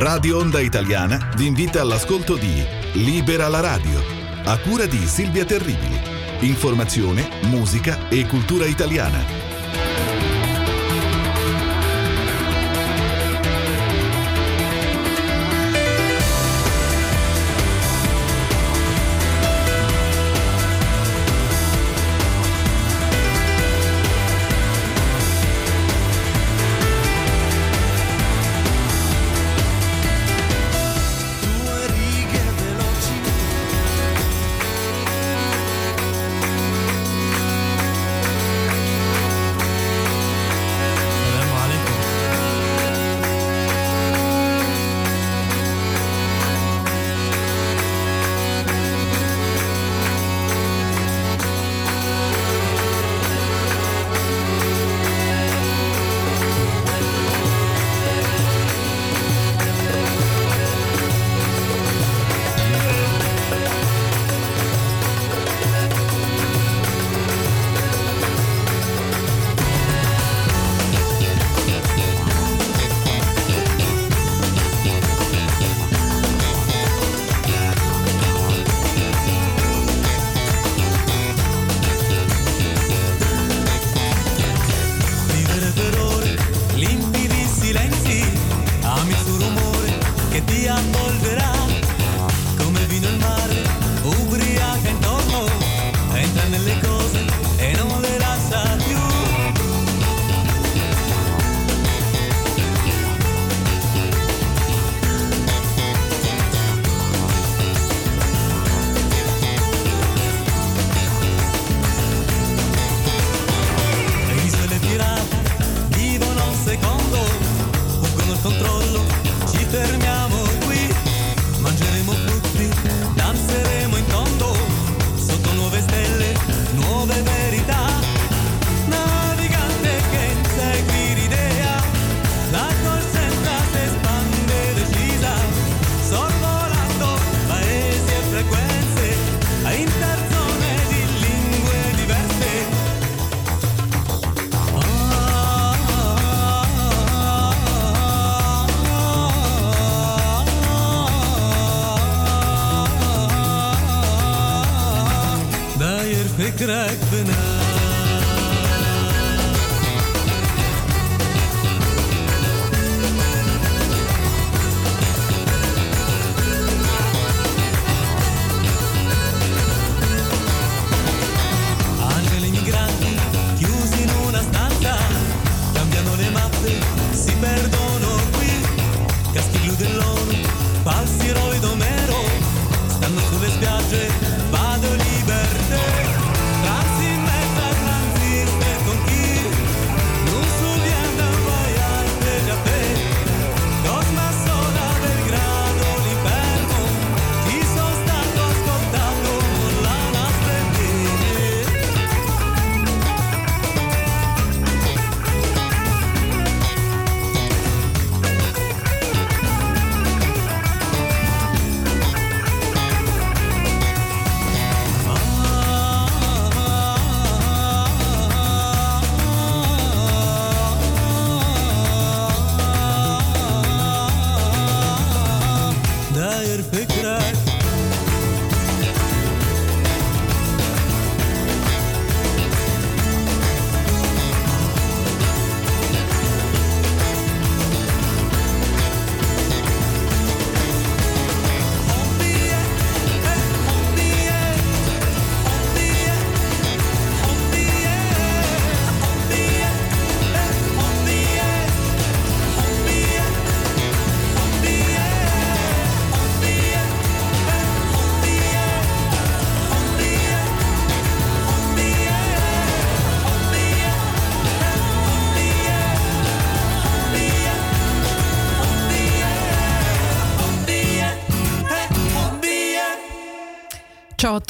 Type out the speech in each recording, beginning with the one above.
Radio Onda Italiana vi invita all'ascolto di Libera la radio, a cura di Silvia Terribili. Informazione, musica e cultura italiana.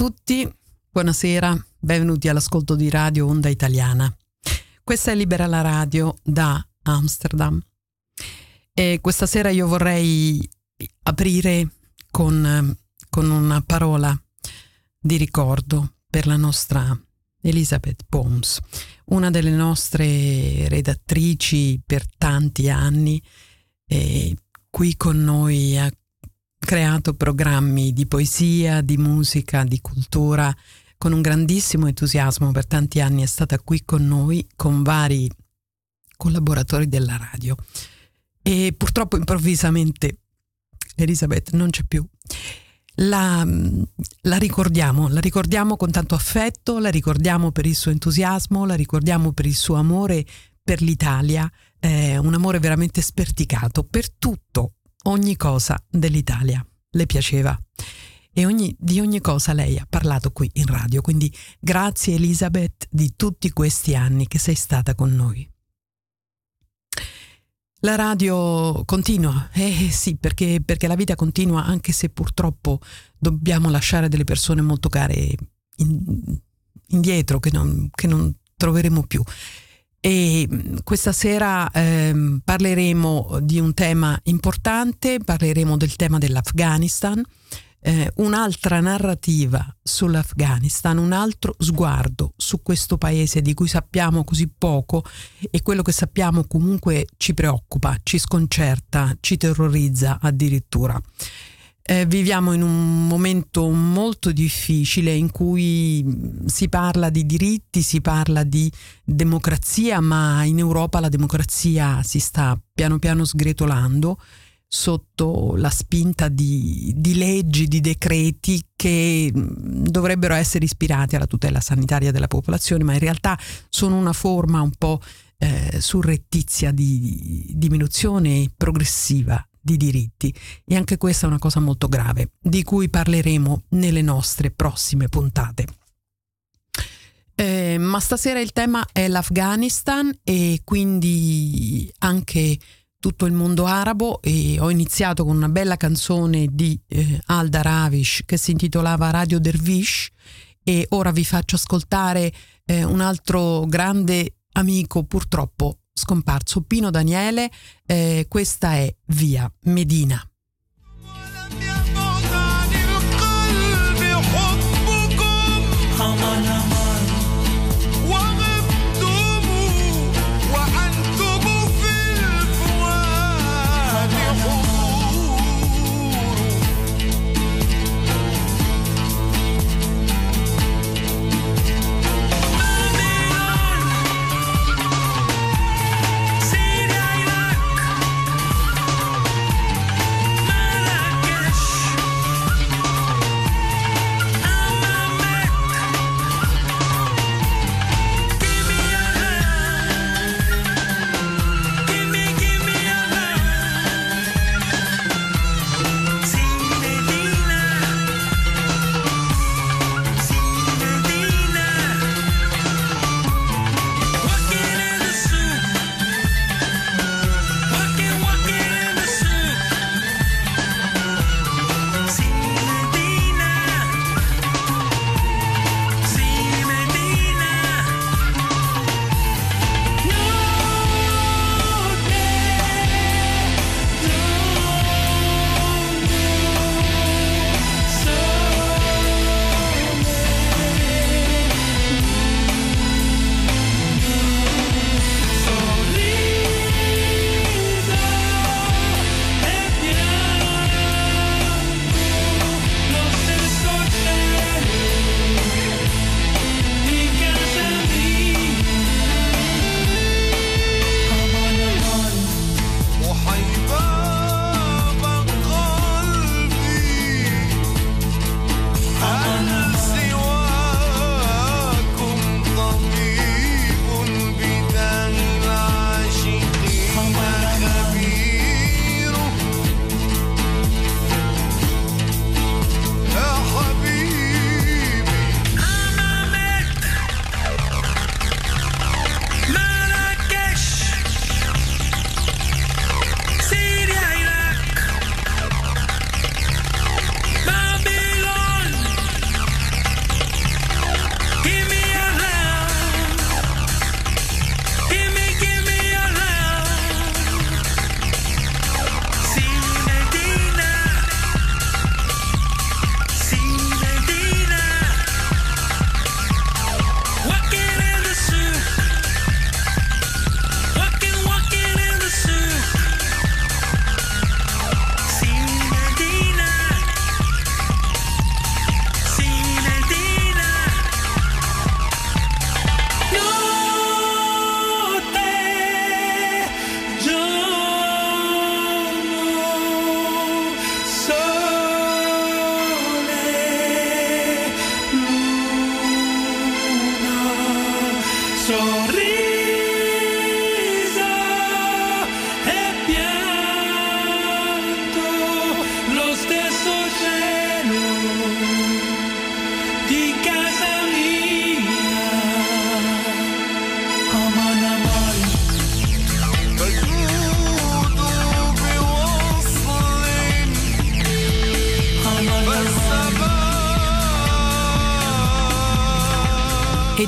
Tutti, buonasera, benvenuti all'ascolto di Radio Onda Italiana. Questa è Libera la Radio da Amsterdam e questa sera io vorrei aprire con, con una parola di ricordo per la nostra Elizabeth Poms, una delle nostre redattrici per tanti anni, eh, qui con noi, ha creato programmi di poesia, di musica, di cultura con un grandissimo entusiasmo per tanti anni è stata qui con noi con vari collaboratori della radio e purtroppo improvvisamente Elisabeth non c'è più. La, la, ricordiamo, la ricordiamo con tanto affetto, la ricordiamo per il suo entusiasmo, la ricordiamo per il suo amore per l'Italia, eh, un amore veramente sperticato per tutto, ogni cosa dell'Italia. Le piaceva e ogni, di ogni cosa lei ha parlato qui in radio. Quindi grazie Elisabeth di tutti questi anni che sei stata con noi. La radio continua, eh sì, perché, perché la vita continua anche se purtroppo dobbiamo lasciare delle persone molto care in, indietro che non, che non troveremo più. E mm, questa sera ehm, parleremo di un tema importante, parleremo del tema dell'Afghanistan eh, un'altra narrativa sull'Afghanistan, un altro sguardo su questo paese di cui sappiamo così poco e quello che sappiamo comunque ci preoccupa, ci sconcerta, ci terrorizza addirittura. Eh, viviamo in un momento molto difficile in cui si parla di diritti, si parla di democrazia, ma in Europa la democrazia si sta piano piano sgretolando sotto la spinta di, di, leggi, di decreti che dovrebbero essere ispirati alla tutela sanitaria della popolazione, ma in realtà sono una forma un po' eh, surrettizia di diminuzione progressiva di diritti. E anche questa è una cosa molto grave di cui parleremo nelle nostre prossime puntate. Eh, ma stasera il tema è l'Afghanistan e quindi anche tutto il mondo arabo. E ho iniziato con una bella canzone di eh, Alda Ravish che si intitolava Radio Dervish. E ora vi faccio ascoltare eh, un altro grande amico purtroppo scomparso, Pino Daniele, eh, questa è Via Medina.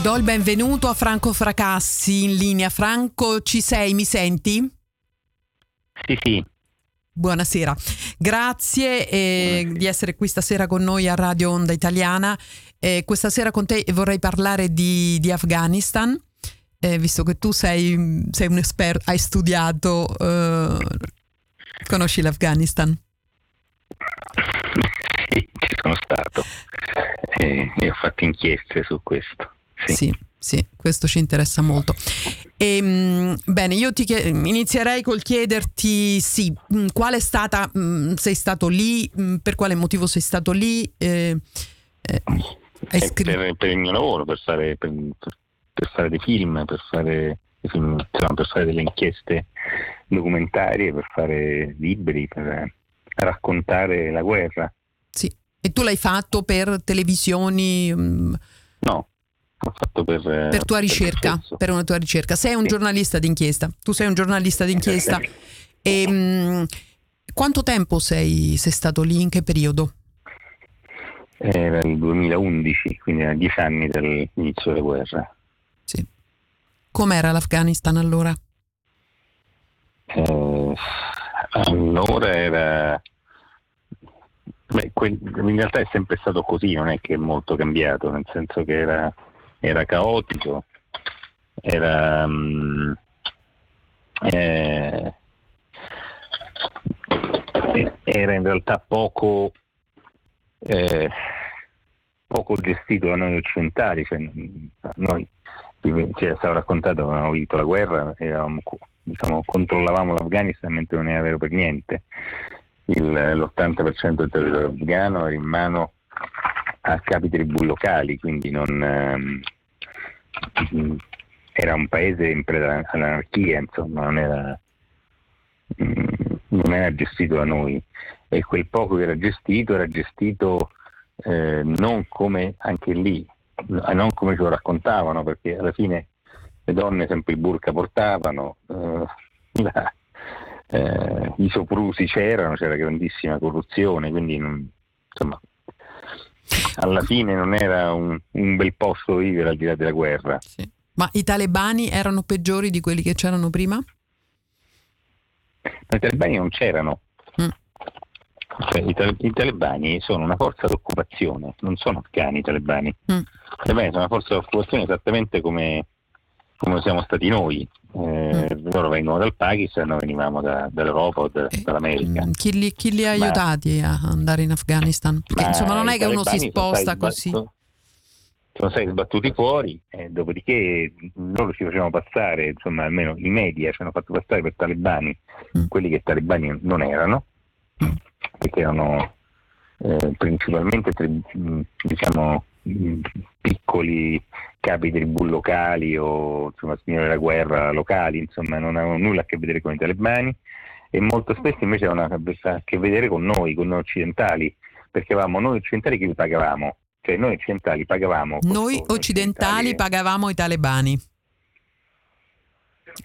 Do il benvenuto a Franco Fracassi in linea. Franco, ci sei? Mi senti? Sì, sì. Buonasera, grazie eh, di essere qui stasera con noi a Radio Onda Italiana. Eh, questa sera con te vorrei parlare di, di Afghanistan, eh, visto che tu sei, sei, un esperto, hai studiato, eh, conosci l'Afghanistan? Sì, ci sono stato e ho fatto inchieste su questo. Sì. sì. sì questo ci interessa molto. E, ehm, bene, io ti chied- inizierei col chiederti, sì, mm, qual è stata, mh, mm, sei stato lì, mm, per quale motivo sei stato lì? Eh, eh, scr- per, per, il mio lavoro, per fare, per, per fare dei film, per fare, film, per fare delle inchieste documentarie, per fare libri, per raccontare la guerra. Sì, e tu l'hai fatto per televisioni? No, L'ho fatto per, per tua ricerca, per, una tua ricerca. Sei un sì. giornalista d'inchiesta, tu sei un giornalista d'inchiesta. E, mh, quanto tempo sei, sei, stato lì? In che periodo? Era il 2011, quindi a dieci anni dall'inizio della guerra. Sì. Com'era l'Afghanistan allora? Eh, allora era... Beh, in realtà è sempre stato così, non è che è molto cambiato, nel senso che era era caotico, era, um, eh, era in realtà poco, eh, poco gestito da noi occidentali, cioè, noi ci è stato raccontato che avevamo vinto la guerra e diciamo, controllavamo l'Afghanistan mentre non era vero per niente. Il, l'80% del territorio afghano era in mano a capi tribù locali, quindi non, ehm, era un paese in preda all'anarchia, insomma, non era, mm, non era, gestito da noi. E quel poco che era gestito era gestito eh, non come anche lì, non come ce lo raccontavano, perché alla fine le donne sempre il burka portavano, eh, la, eh, i soprusi c'erano, c'era grandissima corruzione, quindi insomma alla fine non era un, un bel posto vivere al di là della guerra. Sì. Ma i talebani erano peggiori di quelli che c'erano prima? I talebani non c'erano. Mm. Cioè, i, tal- i, talebani sono una forza d'occupazione, non sono afghani i talebani. Mm. I talebani sono una forza d'occupazione esattamente come, come siamo stati noi. Eh, mm. Loro vengono dal Pakistan, noi venivamo da, dall'Europa o da, eh, dall'America. Mm, chi li, chi li ha ma, aiutati a andare in Afghanistan? Perché insomma non è che uno si sposta così. sono stati sbattuti fuori, eh, dopodiché loro ci facevano passare, insomma almeno i media ci hanno fatto passare per talebani, mm. quelli che talebani non erano, mm. perché erano eh, principalmente diciamo piccoli capi tribù locali o insomma, signori della guerra locali, insomma non avevano nulla a che vedere con i talebani e molto spesso invece avevano a che vedere con noi, con noi occidentali, perché avevamo noi occidentali che li pagavamo, cioè noi occidentali pagavamo. Noi occidentali, occidentali pagavamo i talebani.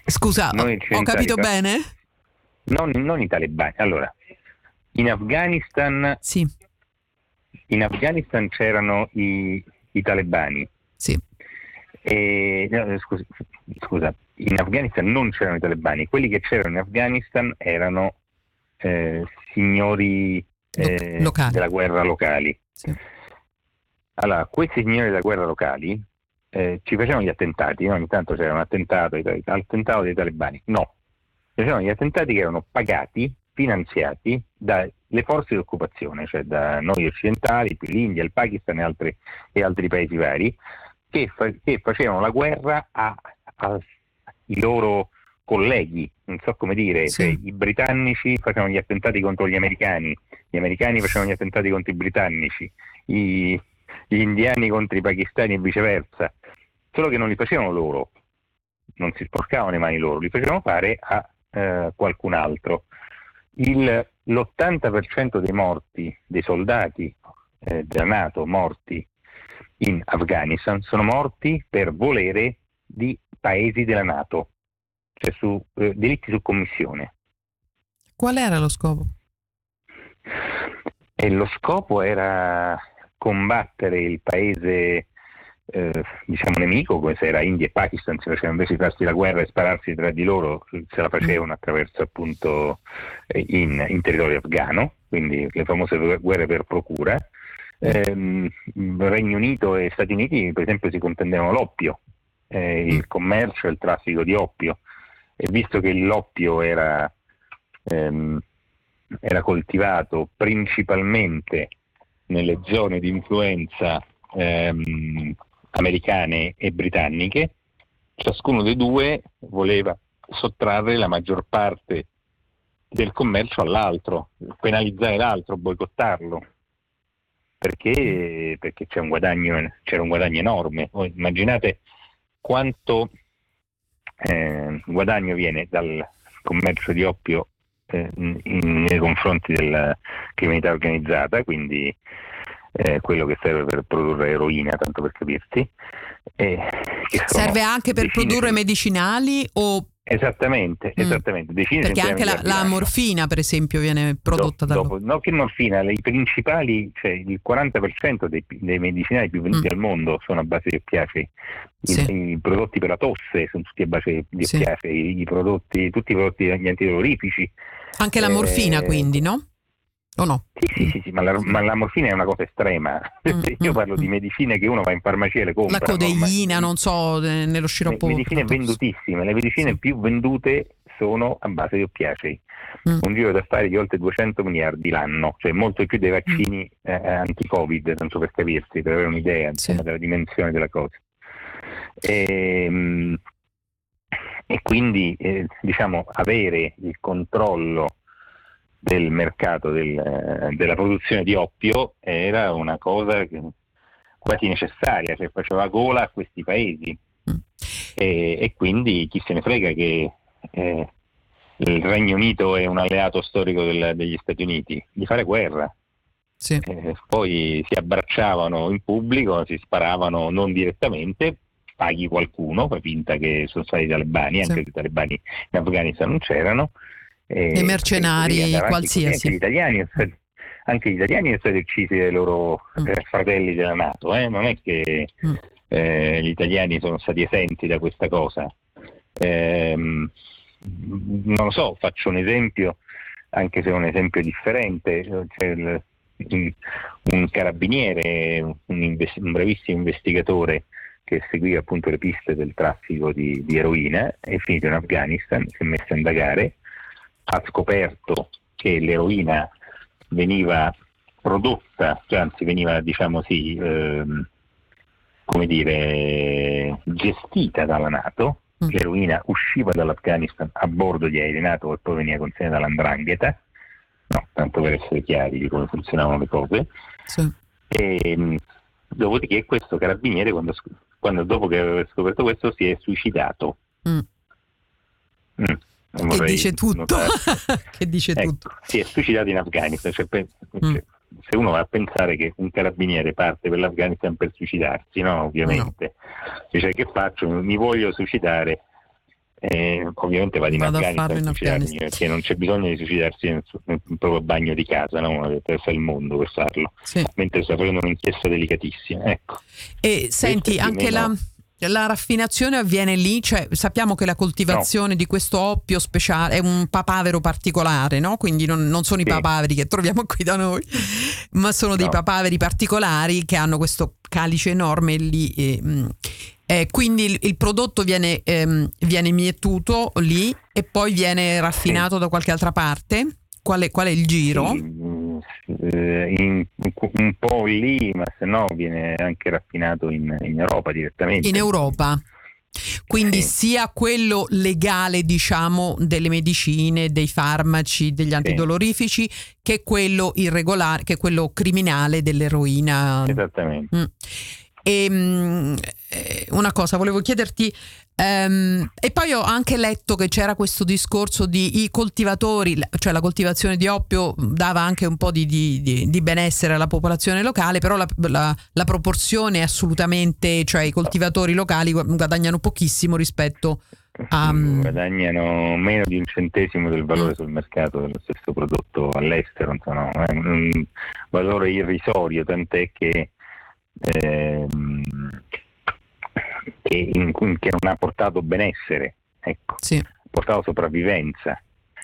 Scusa, ho capito bene? Non, non, i talebani. Allora, in Afghanistan sì in Afghanistan c'erano i, i talebani. Sì. E, no, scusa, scusa, in Afghanistan non c'erano i talebani, quelli che c'erano in Afghanistan erano eh, signori eh, della guerra locali. Sì. Allora, questi signori della guerra locali eh, ci facevano gli attentati, no? ogni tanto c'era un attentato, attentato dei talebani. No, facevano gli attentati che erano pagati, finanziati da le forze di occupazione, cioè da noi occidentali, più l'India, il Pakistan e altri, e altri paesi vari, che, fa- che facevano la guerra ai loro colleghi, non so come dire, sì. cioè, i britannici facevano gli attentati contro gli americani, gli americani facevano gli attentati contro i britannici, i, gli indiani contro i pakistani e viceversa, solo che non li facevano loro, non si sporcavano le mani loro, li facevano fare a eh, qualcun altro. Il, l'80% dei morti, dei soldati eh, della Nato morti in Afghanistan, sono morti per volere di paesi della Nato cioè su eh, diritti su commissione. Qual era lo scopo? E lo scopo era combattere il paese eh, diciamo nemico, come se era India e Pakistan, si facevano invece di farsi la guerra e spararsi tra di loro, se la facevano attraverso appunto eh, in, in, territorio afghano, quindi le famose guerre per procura. Eh, Regno Unito e Stati Uniti per esempio si contendevano l'oppio, eh, il commercio e il traffico di oppio e visto che l'oppio era, ehm, era coltivato principalmente nelle zone di influenza ehm, americane e britanniche, ciascuno dei due voleva sottrarre la maggior parte del commercio all'altro, penalizzare l'altro, boicottarlo, perché, perché c'è un guadagno, c'era un guadagno enorme. Voi immaginate quanto eh, guadagno viene dal commercio di oppio eh, in, nei confronti della criminalità organizzata, quindi eh, quello che serve per produrre eroina, tanto per capirsi. serve anche per produrre medicinali o Esattamente, mm. esattamente. Decine Perché anche la, la morfina, per esempio, viene prodotta da loro. No, che morfina, i principali, cioè il 40% dei, dei medicinali più venduti mm. al mondo sono a base di oppiacei. Sì. I, I, prodotti per la tosse sono tutti a base di oppiacei, sì. i prodotti, tutti i prodotti gli antidolorifici. Anche la morfina, eh, quindi, no? O no? Sì, sì, sì, sì ma, la, ma, la, morfina è una cosa estrema. Mm, Io mm, parlo mm. di medicine che uno va in farmacia e le compra. La codeina, no? non so, nello sciroppo. Le medicine vendutissime, le medicine sì. più vendute sono a base di oppiacei. Mm. Un giro d'affari di oltre 200 miliardi l'anno, cioè molto più dei vaccini mm. eh, anti-Covid, tanto per capirsi, per avere un'idea insomma, della dimensione della cosa. E, ehm, e quindi eh, diciamo avere il controllo del mercato del, eh, della produzione di oppio era una cosa quasi necessaria, cioè faceva gola a questi paesi mm. e, e, quindi chi se ne frega che eh, il Regno Unito è un alleato storico del, degli Stati Uniti, di fare guerra. Sì. Eh, poi si abbracciavano in pubblico, si sparavano non direttamente, paghi qualcuno, fai finta che sono stati i talebani, anche se i talebani in Afghanistan non c'erano, e, I mercenari qualsiasi. Anche gli, italiani, anche gli italiani sono stati uccisi dai loro mm. Eh, fratelli della Nato, eh? non è che mm. eh, gli italiani sono stati esenti da questa cosa. Eh, non lo so, faccio un esempio, anche se è un esempio differente, c'è il, un, un, carabiniere, un, invest- un, bravissimo investigatore che seguiva appunto le piste del traffico di, di eroina, è finito in Afghanistan, si è messo a indagare ha scoperto che l'eroina veniva prodotta, cioè anzi veniva diciamo sì, ehm, come dire, gestita dalla Nato, mm. l'eroina usciva dall'Afghanistan a bordo di aerei Nato e poi veniva consegnata dall'Andrangheta, no, tanto per essere chiari di come funzionavano le cose. Sì. E, ehm, dopodiché questo carabiniere, quando, quando, dopo che aveva scoperto questo, si è suicidato. Mm. Mm che dice tutto. che dice ecco, tutto. Si è suicidato in Afghanistan. Cioè, mm. cioè, se uno va a pensare che un carabiniere parte per l'Afghanistan per suicidarsi, no, ovviamente. No. Dice che faccio? Mi voglio suicidare. Eh, ovviamente vado in Vado Afghanistan, in Afghanistan. perché non c'è bisogno di suicidarsi nel, nel, proprio bagno di casa, no? uno deve il mondo per farlo, sì. mentre sta facendo un'inchiesta delicatissima. Ecco. E senti, anche la la raffinazione avviene lì, cioè sappiamo che la coltivazione no. di questo oppio speciale è un papavero particolare, no? Quindi non, non sono sì. i papaveri che troviamo qui da noi, ma sono no. dei papaveri particolari che hanno questo calice enorme lì. E, mm, eh, quindi il, il, prodotto viene, ehm, viene, mietuto lì e poi viene raffinato sì. da qualche altra parte? Qual è, qual è il giro? Sì, eh, in, un po' lì, ma se no viene anche raffinato in, in Europa direttamente. In Europa? Quindi sì. sia quello legale, diciamo, delle medicine, dei farmaci, degli antidolorifici, sì. che quello irregolare, che quello criminale dell'eroina. Esattamente. Mm. E, um, una cosa, volevo chiederti, um, e poi ho anche letto che c'era questo discorso di i coltivatori, cioè la coltivazione di oppio dava anche un po' di, di, di benessere alla popolazione locale, però la, la, la, proporzione è assolutamente, cioè i coltivatori locali guadagnano pochissimo rispetto a... Um... Guadagnano meno di un centesimo del valore mm. sul mercato dello stesso prodotto all'estero, insomma, è un valore irrisorio, tant'è che ehm, che, in, che, non ha portato benessere, ecco, sì. ha portato sopravvivenza.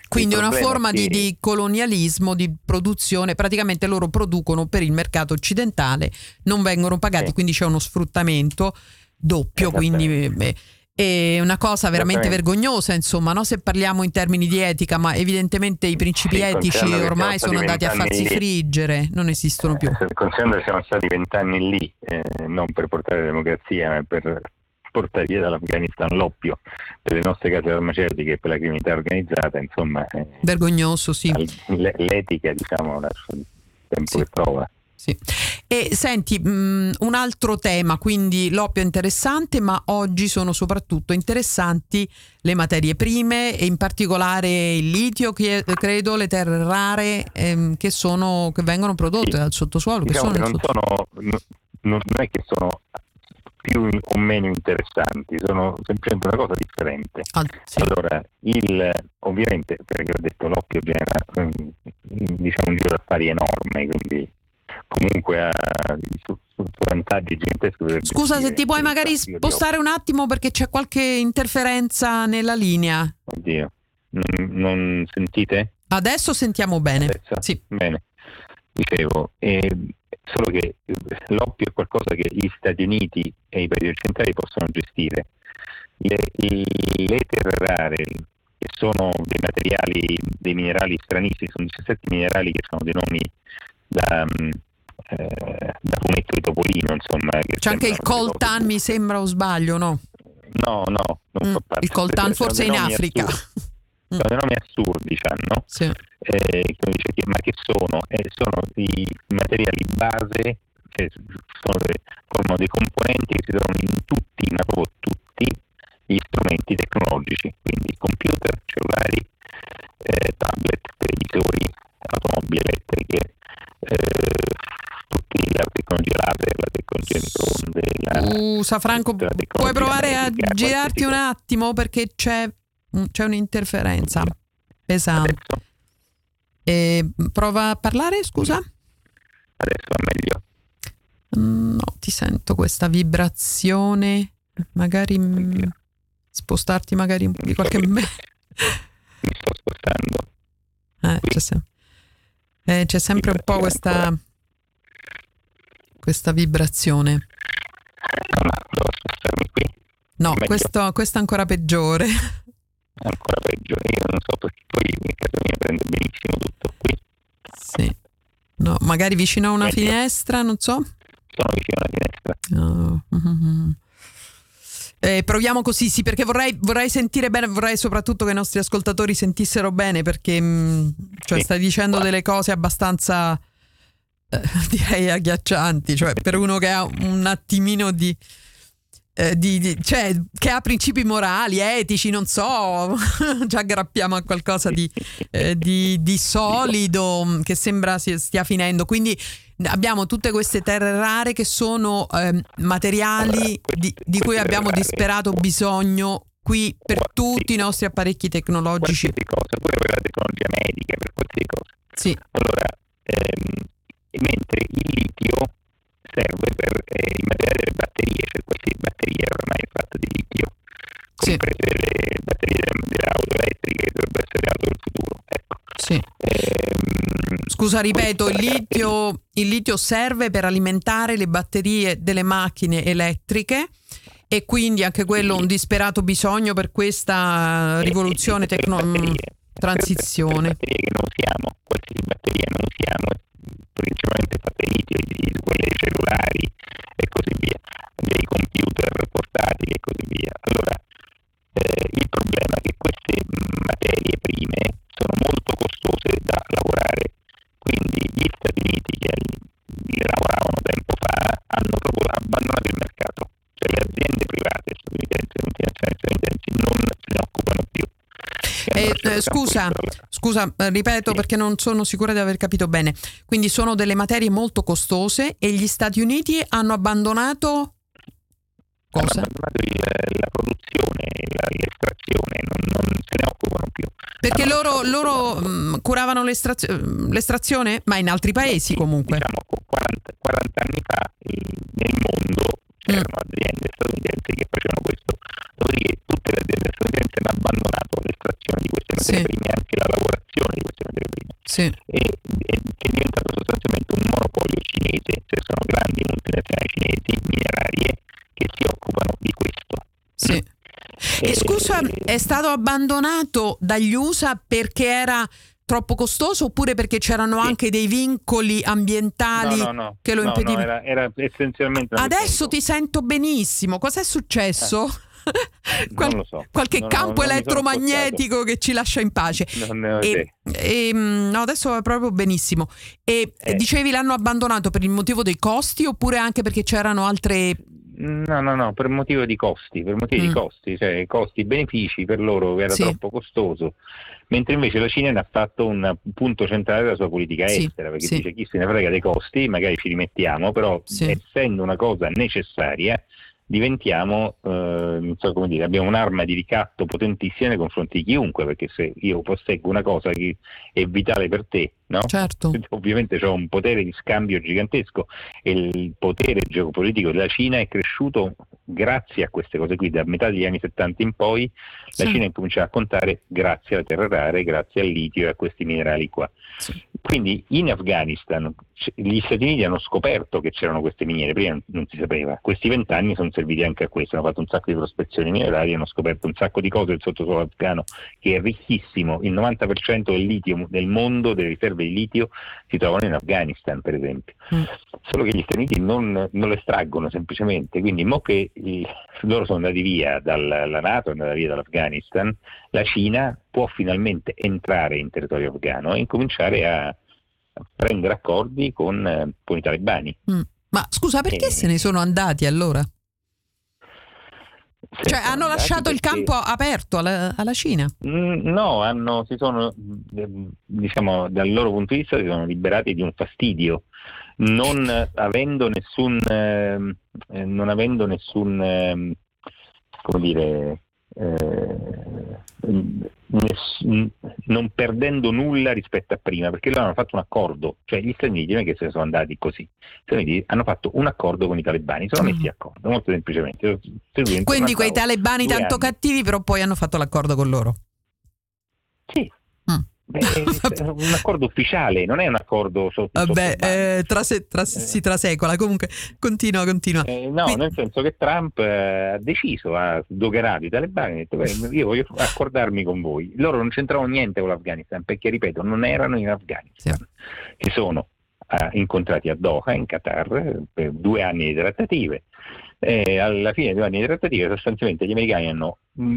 Quindi una forma che... di, di, colonialismo, di produzione, praticamente loro producono per il mercato occidentale, non vengono pagati, sì. quindi c'è uno sfruttamento doppio, quindi beh, è una cosa veramente vergognosa, insomma, no? se parliamo in termini di etica, ma evidentemente i principi sì, etici ormai sono andati a farsi friggere, non esistono più. Eh, considerando che siamo stati vent'anni lì, eh, non per portare democrazia, ma per portare via dall'Afghanistan l'oppio per le nostre case farmaceutiche per la criminalità organizzata, insomma... Eh, Vergognoso, sì. L'etica, diciamo, lascia il tempo sì. che trova. Sì. E senti, mh, mm, un altro tema, quindi l'oppio è interessante, ma oggi sono soprattutto interessanti le materie prime e in particolare il litio, che credo, le terre rare ehm, che, sono, che vengono prodotte sì. dal sottosuolo. Diciamo che sono che non, sono, non è che sono più o meno interessanti, sono semplicemente una cosa differente. Ah, sì. Allora, il, ovviamente, perché ho detto l'oppio genera mm, diciamo, un giro d'affari enorme, quindi comunque ha su, su vantaggi giganteschi. Scusa se ti puoi magari spostare un attimo perché c'è qualche interferenza nella linea. Oddio, non, non sentite? Adesso sentiamo bene. Adesso? Sì. Bene. Dicevo, eh, solo che l'oppio è qualcosa che gli Stati Uniti e i paesi occidentali possono gestire. Le, le terre rare, che sono dei materiali, dei minerali stranissimi, sono 17 minerali che sono dei nomi da, mm, eh, da fumetto di Topolino, insomma. C'è anche il coltan, mi sembra o sbaglio, no? No, no, non mm, fa parte. Il coltan forse in Africa. Sono dei nomi assurdi, hanno, sì. eh, che, ma che sono? Eh, sono i materiali base, che sono dei, formano dei componenti che si trovano in tutti, ma proprio tutti, gli strumenti tecnologici, quindi computer, cellulari, eh, tablet, televisori, automobili elettriche, eh, tutti la tecnologia laser, la tecnologia microonde. La, uh, Safranco, puoi provare a girarti un attimo perché c'è, c'è un'interferenza pesante. E prova a parlare, scusa? Adesso va meglio. Mm, no, ti sento questa vibrazione. Magari m- spostarti magari di qualche... Mi, mi sto spostando. Eh, c'è sempre. Eh, c'è sempre un po' questa, questa vibrazione. No, questo, questo è ancora peggiore. Ancora peggio, io non so perché poi in casa mia prende benissimo tutto qui. Sì. No, magari vicino a una Meglio. finestra, non so. Sono vicino a una finestra. Oh. Mm-hmm. Eh, proviamo così, sì, perché vorrei, vorrei, sentire bene, vorrei soprattutto che i nostri ascoltatori sentissero bene, perché mh, mm, cioè, stai dicendo delle cose abbastanza, eh, direi, agghiaccianti, cioè per uno che ha un attimino di... Eh, di, di, cioè, che ha principi morali, etici, non so, ci aggrappiamo a qualcosa di, eh, di, di solido mm, che sembra stia finendo. Quindi abbiamo tutte queste terre rare che sono eh, materiali di, di, cui abbiamo disperato bisogno qui per tutti i nostri apparecchi tecnologici. Qualsiasi cosa, pure per la tecnologia medica, per qualsiasi cosa. Sì. Allora, ehm, mentre il litio serve per eh, il materiale delle batterie, cioè qualsiasi batteria ormai è fatta di litio, comprese sì. le batterie delle, delle auto elettriche che dovrebbero essere le auto del futuro. Ecco. Sì. Ehm, Scusa, ripeto, il litio, il litio serve per alimentare le batterie delle macchine elettriche e quindi anche quello un disperato bisogno per questa rivoluzione tecnologica transizione. batterie che non usiamo, qualsiasi batteria non usiamo, satelliti, di quelle cellulari e così via, dei computer portatili e così via. Allora, eh, il problema è che queste materie prime sono molto costose da lavorare, quindi gli Stati Uniti che le lavoravano tempo fa hanno proprio abbandonato il mercato, cioè le aziende private Eh, scusa, scusa, eh, ripeto sì. perché non sono sicura di aver capito bene. Quindi sono delle materie molto costose e gli Stati Uniti hanno abbandonato cosa? Hanno abbandonato il, la produzione, la, l'estrazione, non, non, se ne occupano più. Perché loro, loro mh, mm, curavano l'estrazio- l'estrazione? Ma in altri paesi sì, comunque. Diciamo 40, 40 anni fa nel mondo c'erano mm. aziende statunitensi che facevano questo, dopodiché tutte le aziende statunitensi hanno abbandonato l'estrazione di queste materie sì. prime e anche la lavorazione di queste materie prime. Sì. E, e, è diventato sostanzialmente un monopolio cinese, se sono grandi multinazionali cinesi minerarie che si occupano di questo. Sì. E, e scusa, è stato abbandonato dagli USA perché era troppo costoso oppure perché c'erano sì. anche dei vincoli ambientali no, no, no. che lo impedivano? Era, era, essenzialmente. Adesso ti sento benissimo. Cos'è successo? Eh. Qual- so. qualche non, campo non, elettromagnetico che ci lascia in pace. E, e, no, adesso va proprio benissimo. E eh. dicevi l'hanno abbandonato per il motivo dei costi oppure anche perché c'erano altre No, no, no, per motivo di costi, per motivi mm. di costi, cioè costi-benefici per loro era sì. troppo costoso, mentre invece la Cina ne ha fatto un punto centrale della sua politica sì. estera, perché sì. dice chi se ne frega dei costi, magari ci rimettiamo, però essendo una cosa necessaria, diventiamo, eh, so come dire, abbiamo un'arma di ricatto potentissima nei confronti di chiunque, perché se io posseggo una cosa che è vitale per te, no? certo. ovviamente ho un potere di scambio gigantesco e il potere geopolitico della Cina è cresciuto grazie a queste cose qui, da metà degli anni 70 in poi sì. la Cina incomincia a contare grazie alle terre rare, grazie al litio e a questi minerali qua. Sì. Quindi in Afghanistan gli Stati Uniti hanno scoperto che c'erano queste miniere, prima non si sapeva, questi vent'anni sono serviti anche a questo, hanno fatto un sacco di prospezioni minerali, hanno scoperto un sacco di cose del sottosuolo afghano che è ricchissimo, il 90% del litio del mondo, delle riserve di litio si trovano in Afghanistan per esempio, mm. solo che gli Stati Uniti non, non lo estraggono semplicemente, quindi mo che i, loro sono andati via dalla Nato, è andata via dall'Afghanistan, la Cina può finalmente entrare in territorio afghano e incominciare a prendere accordi con, eh, con i talebani. Mm. Ma scusa, perché e... se ne sono andati allora? Cioè hanno lasciato perché... il campo aperto alla, alla Cina? Mm, no, hanno, si sono, diciamo, dal loro punto di vista si sono liberati di un fastidio, non avendo nessun, eh, non avendo nessun, eh, come dire, eh, non perdendo nulla rispetto a prima, perché loro hanno fatto un accordo, cioè gli Stati Uniti non è che se ne sono andati così, gli Stati Uniti hanno fatto un accordo con i talebani, sono messi d'accordo, molto semplicemente. Quindi quei talebani tanto anni. cattivi però poi hanno fatto l'accordo con loro? Sì, Beh, è un accordo ufficiale, non è un accordo sotto. Vabbè, eh, trase, tras, si trasecola. Comunque, continua, continua. Eh, no, Quindi... nel senso che Trump eh, ha deciso, ha dogerato i talebani, ha detto: Io voglio accordarmi con voi. Loro non c'entravano niente con l'Afghanistan perché, ripeto, non erano in Afghanistan. Sì. Si sono eh, incontrati a Doha, in Qatar, per due anni di trattative. E alla fine dei due anni di trattative, sostanzialmente gli americani hanno mm,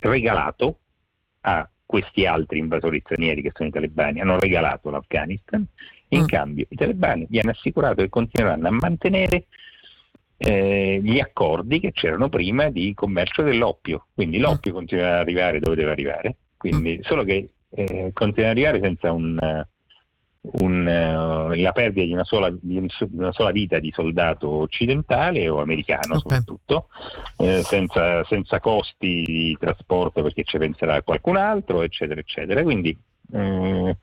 regalato a questi altri invasori stranieri che sono i talebani hanno regalato l'Afghanistan, in mm. cambio i talebani gli hanno assicurato che continueranno a mantenere eh, gli accordi che c'erano prima di commercio dell'oppio, quindi mm. l'oppio continua ad arrivare dove deve arrivare, quindi, mm. solo che eh, continua ad arrivare senza un, un, uh, la perdita di una, sola, di una, sola, vita di soldato occidentale o americano okay. soprattutto, eh, senza, senza, costi di trasporto perché ci penserà qualcun altro, eccetera, eccetera. Quindi eh,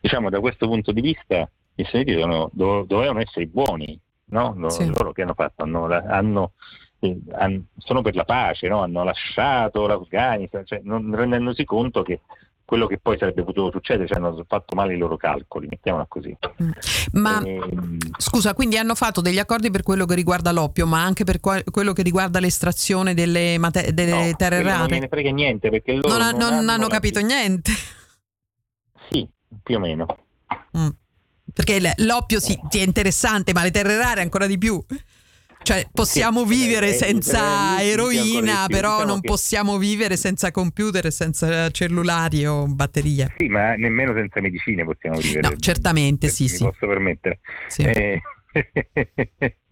diciamo da questo punto di vista gli Stati Uniti dovevano, dovevano essere buoni, no? no sì. loro che hanno fatto? Hanno, hanno, eh, hanno, sono per la pace, no? hanno lasciato l'Afghanistan, cioè, non rendendosi conto che quello che poi sarebbe potuto succedere, cioè hanno fatto male i loro calcoli, mettiamola così. Mm. Ma e... Ehm, scusa, quindi hanno fatto degli accordi per quello che riguarda l'oppio, ma anche per quello che riguarda l'estrazione delle, mate- delle no, terre rare? Non me ne frega niente perché loro non, non, non hanno, hanno capito niente. Sì, più o meno. Mm. Perché l'oppio sì, è interessante, ma le terre rare ancora di più. Cioè, possiamo sì, vivere eh, senza eh, eroina, più, però diciamo non che... possiamo vivere senza computer, senza cellulari o batterie. Sì, ma nemmeno senza medicine possiamo vivere. No, certamente, sì, sì. Posso permettere. Sì. Eh,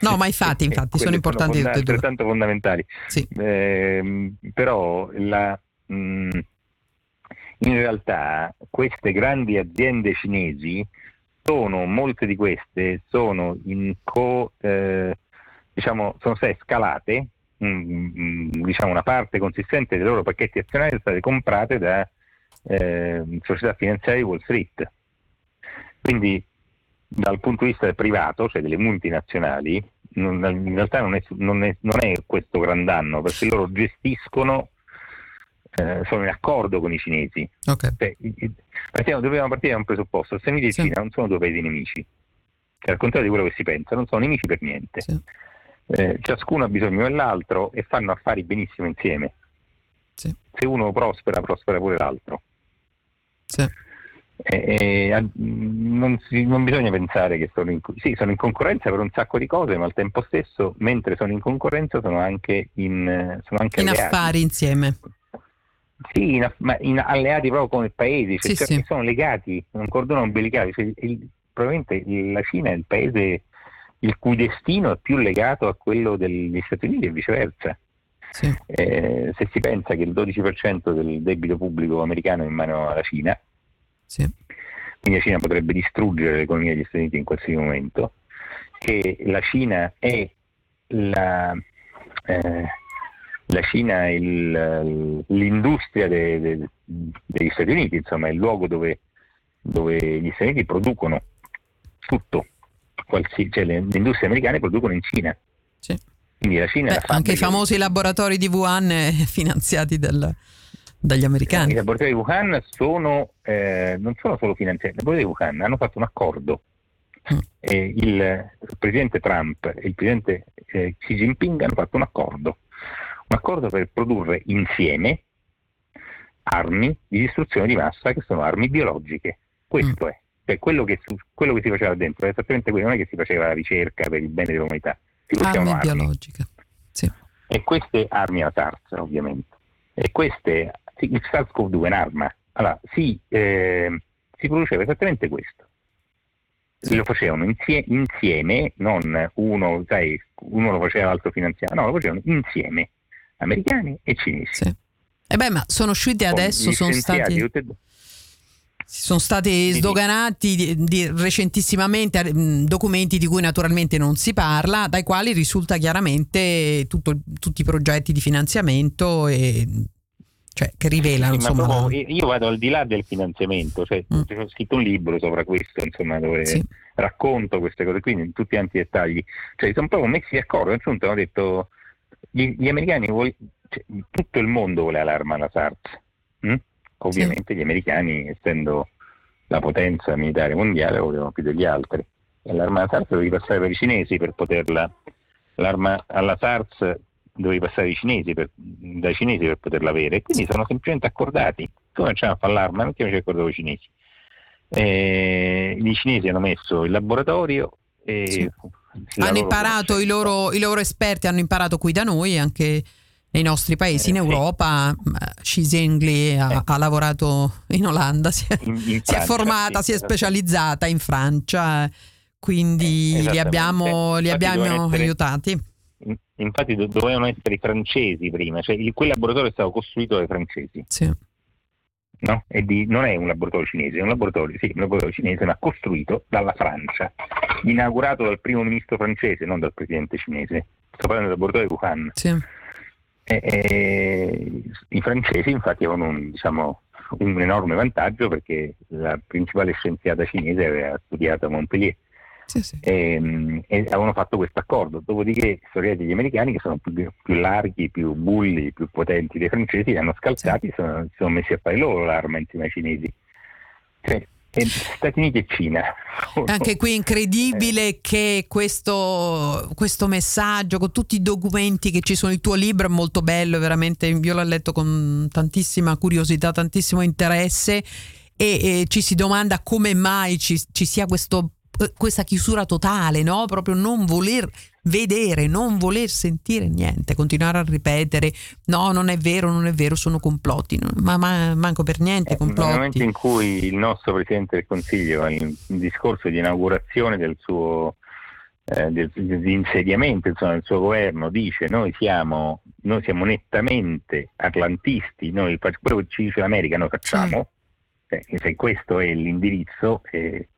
no, ma infatti, infatti sono importanti sono fonda- altrettanto fondamentali. Sì. Eh, però la, mh, mm, in realtà queste grandi aziende cinesi sono, molte di queste sono in co, eh, diciamo, sono state scalate, mh, diciamo una parte consistente dei loro pacchetti azionari sono state comprate da eh, società finanziarie di Wall Street. Quindi dal punto di vista privato, cioè delle multinazionali, non, in realtà non è, non, è, non è, questo gran danno, perché loro gestiscono, eh, sono in accordo con i cinesi. Okay. Cioè, partiamo, dobbiamo partire da un presupposto, Stati Uniti e sì. Cina non sono due paesi nemici, cioè, al contrario di quello che si pensa, non sono nemici per niente. Sì. Eh, ciascuno ha bisogno dell'altro e fanno affari benissimo insieme. Sì. Se uno prospera, prospera pure l'altro. Sì. Eh, eh, non, si, non, bisogna pensare che sono in, sì, sono in, concorrenza per un sacco di cose, ma al tempo stesso, mentre sono in concorrenza, sono anche in, sono anche in affari insieme. Sì, in, ma in alleati proprio come paesi, cioè, sì, cioè, sì. sono legati, un cordone ombelicale. Cioè, il, probabilmente la Cina è il paese il cui destino è più legato a quello degli Stati Uniti e viceversa. Sì. Eh, se si pensa che il 12% del debito pubblico americano è in mano alla Cina, sì. Quindi la Cina potrebbe distruggere l'economia degli Stati Uniti in qualsiasi momento, che la Cina è la, eh, la Cina il, l'industria de, de, degli Stati Uniti, insomma è il luogo dove, dove gli Stati Uniti producono tutto, Qualsi, cioè le, le, industrie americane producono in Cina. Sì. Quindi la Cina Beh, anche i famosi laboratori di Wuhan eh, finanziati dal, dagli americani. I laboratori di Wuhan sono, eh, non sono solo finanziati, i laboratori di Wuhan hanno fatto un accordo. Mm. Eh, il, il, presidente Trump e il presidente eh, Xi Jinping hanno fatto un accordo, un accordo per produrre insieme armi di distruzione di massa che sono armi biologiche. Questo mm. è. Cioè, quello, che, quello, che, si faceva dentro è esattamente quello, non è che si faceva la ricerca per il bene dell'umanità. Si armi, armi biologiche. Sì. E queste armi a SARS, ovviamente. E queste sì, il SARS-CoV-2 è un'arma. Allora, sì, eh, si produceva esattamente questo. Lo facevano insie- insieme, non uno, sai, uno lo faceva l'altro finanziato, no, lo facevano insieme, americani e cinesi. Sì. E eh beh, ma sono usciti adesso, sono stati... Tutte... Sono stati sdoganati di, di, recentissimamente mh, documenti di cui naturalmente non si parla, dai quali risulta chiaramente tutto, tutti i progetti di finanziamento e cioè che rivelano sì, insomma, proprio, io vado al di là del finanziamento cioè, mm. ho scritto un libro sopra questo insomma dove sì. racconto queste cose qui in tutti i dettagli cioè sono proprio messi d'accordo a hanno detto gli, gli americani vuol, cioè, tutto il mondo vuole l'arma alla SARS hm? Ovviamente sì. gli americani essendo la potenza militare mondiale volevano più degli altri e l'arma alla SARS doveva passare per i cinesi per poterla l'arma alla SARS dovevi passare cinesi per, dai cinesi per poterla avere, quindi sono semplicemente accordati. Come facciamo a fare l'arma? Mettiamoci d'accordo con i cinesi. Eh, I cinesi hanno messo il laboratorio e sì. hanno imparato i loro, i loro, esperti, hanno imparato qui da noi anche nei nostri paesi eh, in Europa. Xi Zhengli ha, eh. ha, lavorato in Olanda, si è, in, in si è formata, sì, si è specializzata in Francia, quindi eh, li abbiamo, li abbiamo aiutati infatti dovevano essere i francesi prima, cioè il, quel laboratorio è stato costruito dai francesi. Sì. No? Di, non è un laboratorio cinese, è un laboratorio, sì, un laboratorio cinese, ma costruito dalla Francia, inaugurato dal primo ministro francese, non dal presidente cinese. Sto parlando del laboratorio di Wuhan. Sì. E, e, I francesi infatti avevano un, diciamo, un enorme vantaggio perché la principale scienziata cinese aveva studiato a Montpellier sì, sì. E, ehm, e, avevano fatto questo accordo. Dopodiché sono arrivati gli americani che sono più, più, larghi, più bulli, più potenti dei francesi, li hanno scalzati e sì. sono, sono, messi a fare loro l'arma insieme ai cinesi. Cioè, Stati Uniti e Cina. Anche qui incredibile eh. che questo, questo, messaggio con tutti i documenti che ci sono, il tuo libro è molto bello, veramente io l'ho letto con tantissima curiosità, tantissimo interesse e, e ci si domanda come mai ci, ci sia questo questa chiusura totale, no? proprio non voler vedere, non voler sentire niente, continuare a ripetere no, non è vero, non è vero, sono complotti, ma, ma manco per niente complotti. Nel momento in cui il nostro Presidente del Consiglio, il discorso di inaugurazione del suo eh, di insediamento insomma, del suo governo dice noi siamo, noi siamo nettamente atlantisti, noi quello che ci dice l'America noi facciamo, sì. eh, se questo è l'indirizzo eh,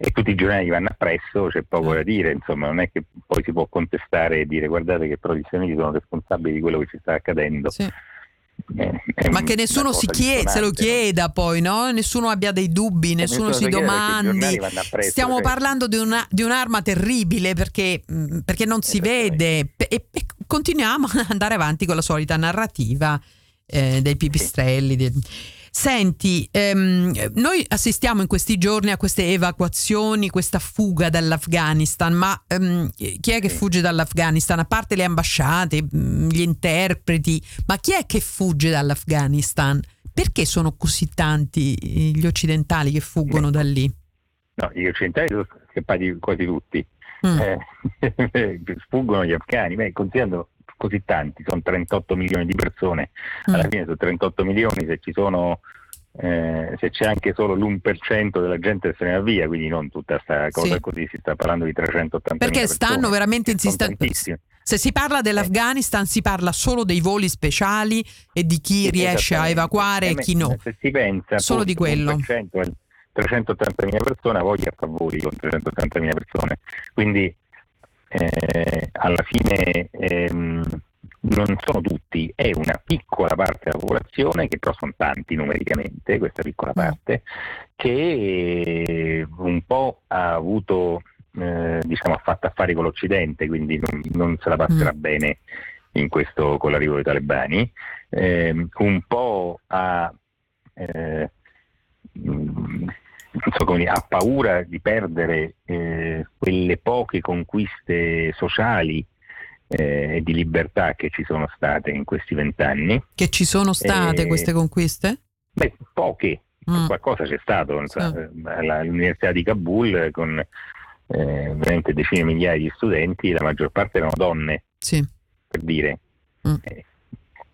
e tutti i giornali vanno appresso c'è poco da dire, insomma non è che poi si può contestare e dire guardate che però gli Stati Uniti sono responsabili di quello che ci sta accadendo. Sì. Eh, ma che nessuno si chiede, se lo chieda poi, no? Nessuno abbia dei dubbi, nessuno, nessuno si domandi. Stiamo cioè. parlando di, una, di, un'arma terribile perché, mm, perché non si vede e, e, continuiamo ad andare avanti con la solita narrativa eh, dei pipistrelli. Sì. Senti, ehm, noi assistiamo in questi giorni a queste evacuazioni, questa fuga dall'Afghanistan, ma ehm, chi è che fugge dall'Afghanistan? A parte le ambasciate, mm, gli interpreti, ma chi è che fugge dall'Afghanistan? Perché sono così tanti gli occidentali che fuggono da lì? No, gli occidentali sono scappati quasi tutti. Mm. Eh, sfuggono gli afghani, beh, considerando così tanti, sono 38 milioni di persone, alla mm. fine sono 38 milioni, se ci sono eh, se c'è anche solo l'1% della gente che se ne va via, quindi non tutta questa cosa sì. così, si sta parlando di 380 Perché stanno veramente insistendo. Se si parla dell'Afghanistan si parla solo dei voli speciali e di chi sì, riesce a evacuare e chi no. Se si pensa solo di quello. 380.000 persone, voglia fa voli con 380.000 persone. Quindi eh, alla fine ehm, non sono tutti, è una piccola parte della popolazione, che però sono tanti numericamente, questa piccola mm. parte, che un po' ha avuto, eh, diciamo, ha fatto affari con l'Occidente, quindi non, non se la passerà mm. bene questo, con l'arrivo dei talebani, eh, un po' ha... Eh, so come, ha paura di perdere eh, quelle poche conquiste sociali eh, e di libertà che ci sono state in questi vent'anni. Che ci sono state eh, queste conquiste? Beh, poche, mm. qualcosa c'è stato. Sì. All'Università di Kabul con eh, veramente decine di migliaia di studenti, la maggior parte erano donne, sì. per dire. Mm.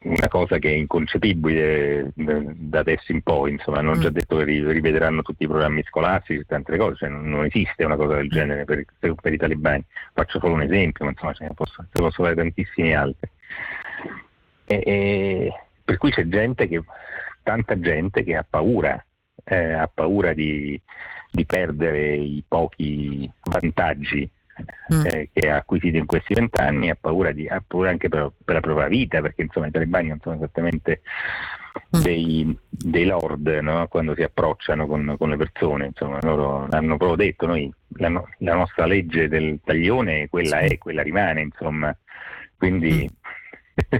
Eh, una cosa che è inconcepibile da adesso in poi, insomma, hanno già mm. detto che rivedranno tutti i programmi scolastici, tante cose, cioè non, esiste una cosa del genere per, per, i talebani. Faccio solo un esempio, ma insomma ce ne posso, ce posso fare tantissimi altri. E, e, per cui c'è gente che, tanta gente che ha paura, eh, ha paura di, di perdere i pochi vantaggi mm. eh, che ha acquisito in questi vent'anni, ha paura, di, ha paura anche per, per, la propria vita, perché insomma i talebani non sono esattamente mm. dei, dei lord no? quando si approcciano con, con, le persone, insomma loro hanno proprio detto noi la, la nostra legge del taglione quella è, quella rimane, insomma, quindi mm.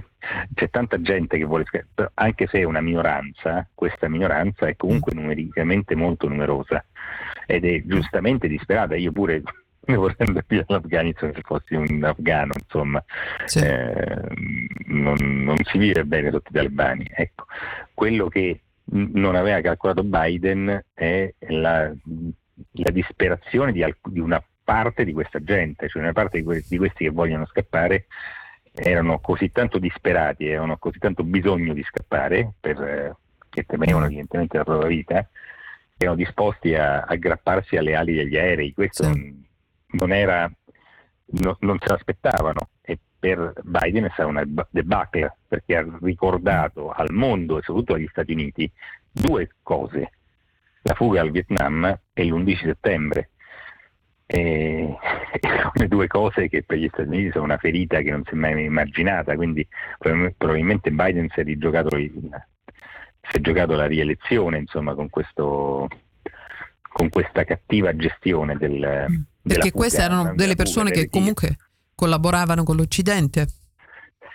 c'è tanta gente che vuole scherzare, anche se è una minoranza, questa minoranza è comunque mm. numericamente molto numerosa ed è giustamente disperata. Io pure vorrei andare via dall'Afghanistan se fossi un afgano, insomma, sì. eh, non, non, si vive bene sotto i talebani. Ecco, quello che non aveva calcolato Biden è la, la disperazione di, alc- di, una parte di questa gente, cioè una parte di, que- di questi che vogliono scappare erano così tanto disperati, avevano così tanto bisogno di scappare, per, eh, che temevano evidentemente la propria vita, erano disposti a aggrapparsi alle ali degli aerei. Questo sì non, era, no, non se l'aspettavano e per Biden è stata una debacle perché ha ricordato al mondo e soprattutto agli Stati Uniti due cose, la fuga al Vietnam e l'11 settembre. E, e sono due cose che per gli Stati Uniti sono una ferita che non si è mai immaginata, quindi probabilmente Biden si è rigiocato, si è giocato la rielezione insomma, con, questo, con questa cattiva gestione del, mm. Perché queste erano delle persone che comunque collaboravano con l'Occidente.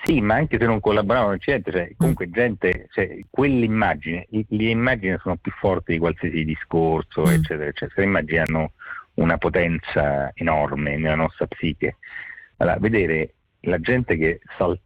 Sì, ma anche se non collaboravano con l'Occidente, cioè, comunque mm. gente, cioè, quell'immagine, le immagini sono più forti di qualsiasi discorso, mm. eccetera, eccetera. Le immagini hanno una potenza enorme nella nostra psiche. Allora, vedere la gente che, sal-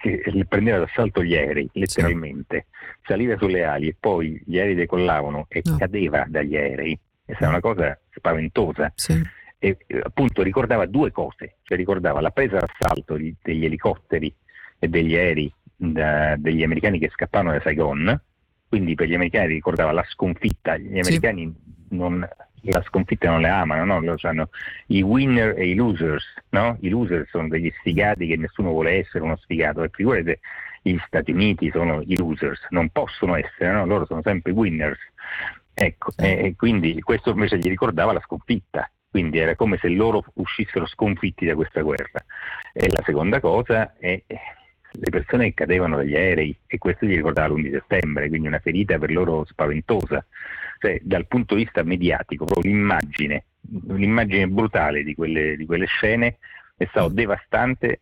che prendeva d'assalto gli aerei, letteralmente, sì. saliva sulle ali e poi gli aerei decollavano e no. cadeva dagli aerei, è stata una cosa spaventosa. Sì. E appunto ricordava due cose, cioè ricordava la presa d'assalto degli elicotteri e degli aerei da, degli americani che scappavano da Saigon, quindi per gli americani ricordava la sconfitta, gli americani sì. non, la sconfitta non le amano, no? lo sanno i winner e i losers, no? i loser sono degli sfigati che nessuno vuole essere uno sfigato, e figurate gli Stati Uniti sono i losers, non possono essere, no? loro sono sempre winners. Ecco, e quindi questo invece gli ricordava la sconfitta, quindi era come se loro uscissero sconfitti da questa guerra. E la seconda cosa è le persone che cadevano dagli aerei e questo gli ricordava l'11 settembre, quindi una ferita per loro spaventosa. Cioè, dal punto di vista mediatico, proprio l'immagine, l'immagine brutale di quelle, di quelle scene è stato devastante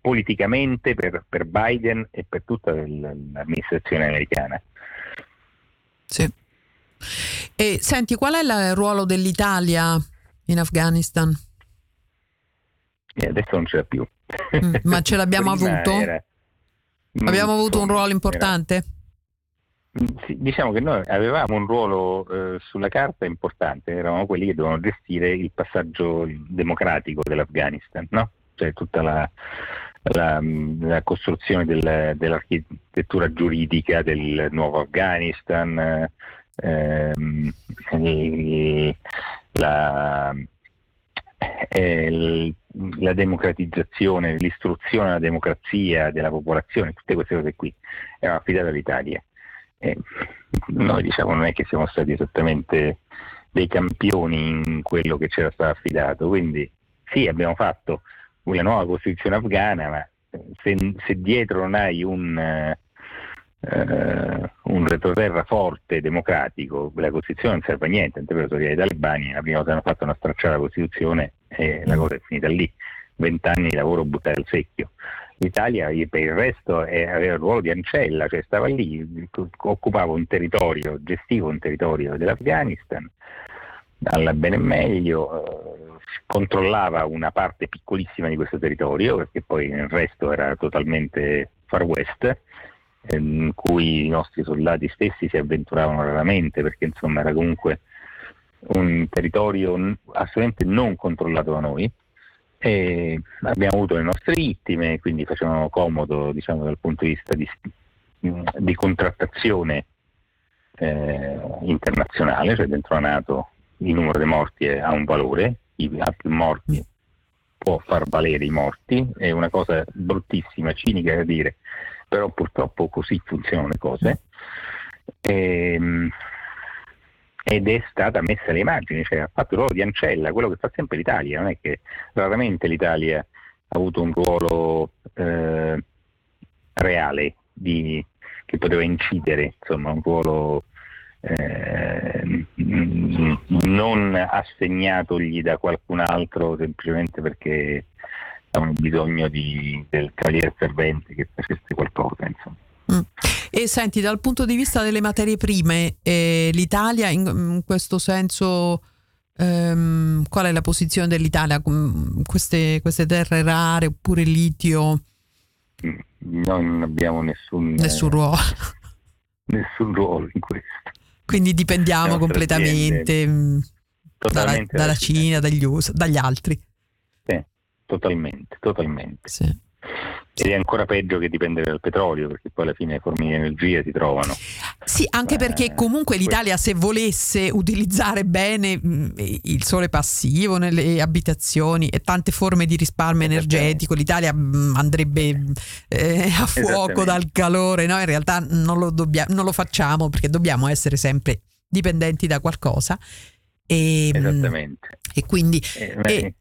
politicamente per, per Biden e per tutta l'amministrazione americana. Sì. E senti, qual è il ruolo dell'Italia in Afghanistan? E adesso non ce l'ha più. Mm, ma ce l'abbiamo avuto? Era... Abbiamo avuto un ruolo importante? Era... Mm, sì, diciamo che noi avevamo un ruolo eh, sulla carta importante, eravamo quelli che dovevano gestire il passaggio democratico dell'Afghanistan, no? cioè tutta la, la, la costruzione del, dell'architettura giuridica del nuovo Afghanistan, ehm, la, eh, la democratizzazione, l'istruzione alla democrazia della popolazione, tutte queste cose qui erano affidate all'Italia. E noi diciamo non è che siamo stati esattamente dei campioni in quello che c'era stato affidato, quindi sì abbiamo fatto una nuova Costituzione afghana, ma se, se dietro non hai un, Uh, un retroterra forte, democratico, la Costituzione non serve a niente, per per i talebani la prima volta hanno fatto una stracciata Costituzione e la cosa è finita lì, vent'anni di lavoro buttare al secchio. L'Italia per il resto aveva il ruolo di ancella, cioè stava lì, occupava un territorio, gestiva un territorio dell'Afghanistan, alla bene e meglio, eh, controllava una parte piccolissima di questo territorio, perché poi il resto era totalmente far west, in cui i nostri soldati stessi si avventuravano raramente perché insomma era comunque un territorio assolutamente non controllato da noi. E abbiamo avuto le nostre vittime, quindi facevano comodo diciamo, dal punto di vista di, di contrattazione eh, internazionale, cioè dentro la Nato il numero dei morti ha un valore, i più morti può far valere i morti, è una cosa bruttissima, cinica da dire, però purtroppo così funzionano le cose. Ehm, ed è stata messa alle immagini, cioè ha fatto il ruolo di ancella, quello che fa sempre l'Italia, non è che raramente l'Italia ha avuto un ruolo eh, reale di, che poteva incidere, insomma un ruolo eh, non assegnatogli da qualcun altro semplicemente perché avevano bisogno di, del cavaliere servente che facesse qualcosa. Insomma. Mm. E senti, dal punto di vista delle materie prime, eh, l'Italia in, in, questo senso, ehm, qual è la posizione dell'Italia? Queste, queste terre rare oppure litio? Mm, non abbiamo nessun, nessun ruolo. nessun ruolo in questo. Quindi dipendiamo completamente mm, dalla, dalla Cina, dagli USA, dagli altri. Totalmente, totalmente. Sì. Ed è ancora peggio che dipendere dal petrolio, perché poi alla fine le forme di energia si trovano. Sì, anche eh, perché comunque l'Italia se volesse utilizzare bene il sole passivo nelle abitazioni e tante forme di risparmio energetico, l'Italia andrebbe eh, a fuoco dal calore, no? In realtà non lo, dobbia- non lo facciamo perché dobbiamo essere sempre dipendenti da qualcosa. E, mm, Esattamente. E quindi... Eh, e,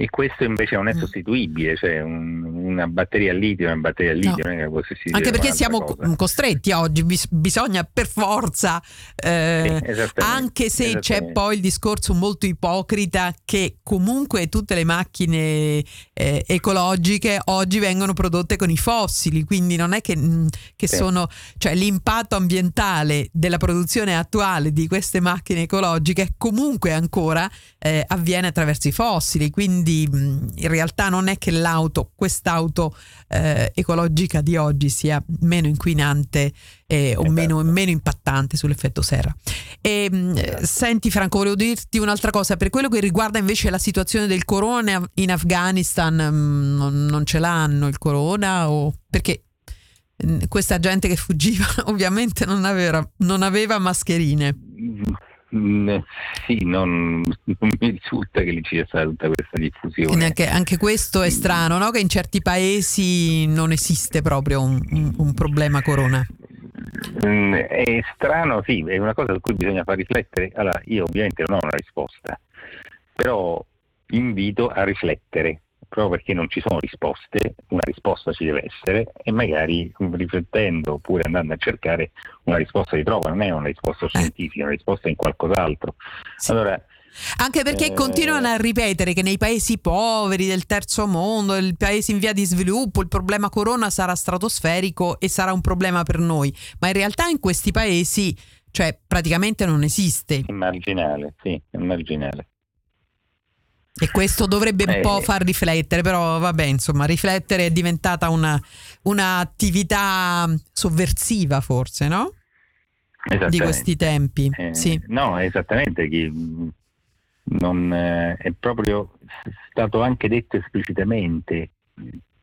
e questo invece non è mm. sostituibile, cioè un, una batteria a litio è una batteria a litio, no. Anche perché siamo cosa. costretti oggi, bis- bisogna per forza, eh, sì, anche se c'è poi il discorso molto ipocrita che comunque tutte le macchine eh, ecologiche oggi vengono prodotte con i fossili, quindi non è che, mm, che sì. sono, cioè l'impatto ambientale della produzione attuale di queste macchine ecologiche comunque ancora eh, avviene attraverso i fossili, quindi quindi in realtà non è che l'auto, quest'auto auto eh, ecologica di oggi sia meno inquinante eh, o meno, meno, impattante sull'effetto serra. E. Senti Franco, volevo dirti un'altra cosa, per quello che riguarda invece la situazione del corona in Afghanistan, mm, non, non ce l'hanno il corona o perché mm, questa gente che fuggiva ovviamente non aveva, non aveva mascherine. Mm, sì, non, non, mi risulta che lì ci sia stata tutta questa diffusione. Anche, anche questo è strano, no? che in certi paesi non esiste proprio un, un, un problema corona. Mm, è strano, sì, è una cosa su cui bisogna far riflettere. Allora, io ovviamente non ho una risposta, però invito a riflettere proprio perché non ci sono risposte, una risposta ci deve essere e magari riflettendo oppure andando a cercare una risposta di trova, non è una risposta scientifica, è una risposta in qualcos'altro. Sì. Allora, anche perché eh, continuano a ripetere che nei paesi poveri del terzo mondo, nei paesi in via di sviluppo, il problema corona sarà stratosferico e sarà un problema per noi, ma in realtà in questi paesi, cioè praticamente non esiste. È marginale, sì, è marginale. E questo dovrebbe un eh, po' far riflettere, però vabbè, insomma, riflettere è diventata una, un'attività sovversiva forse, no? Di questi tempi. Eh, sì. No, esattamente. Non, eh, è proprio stato anche detto esplicitamente.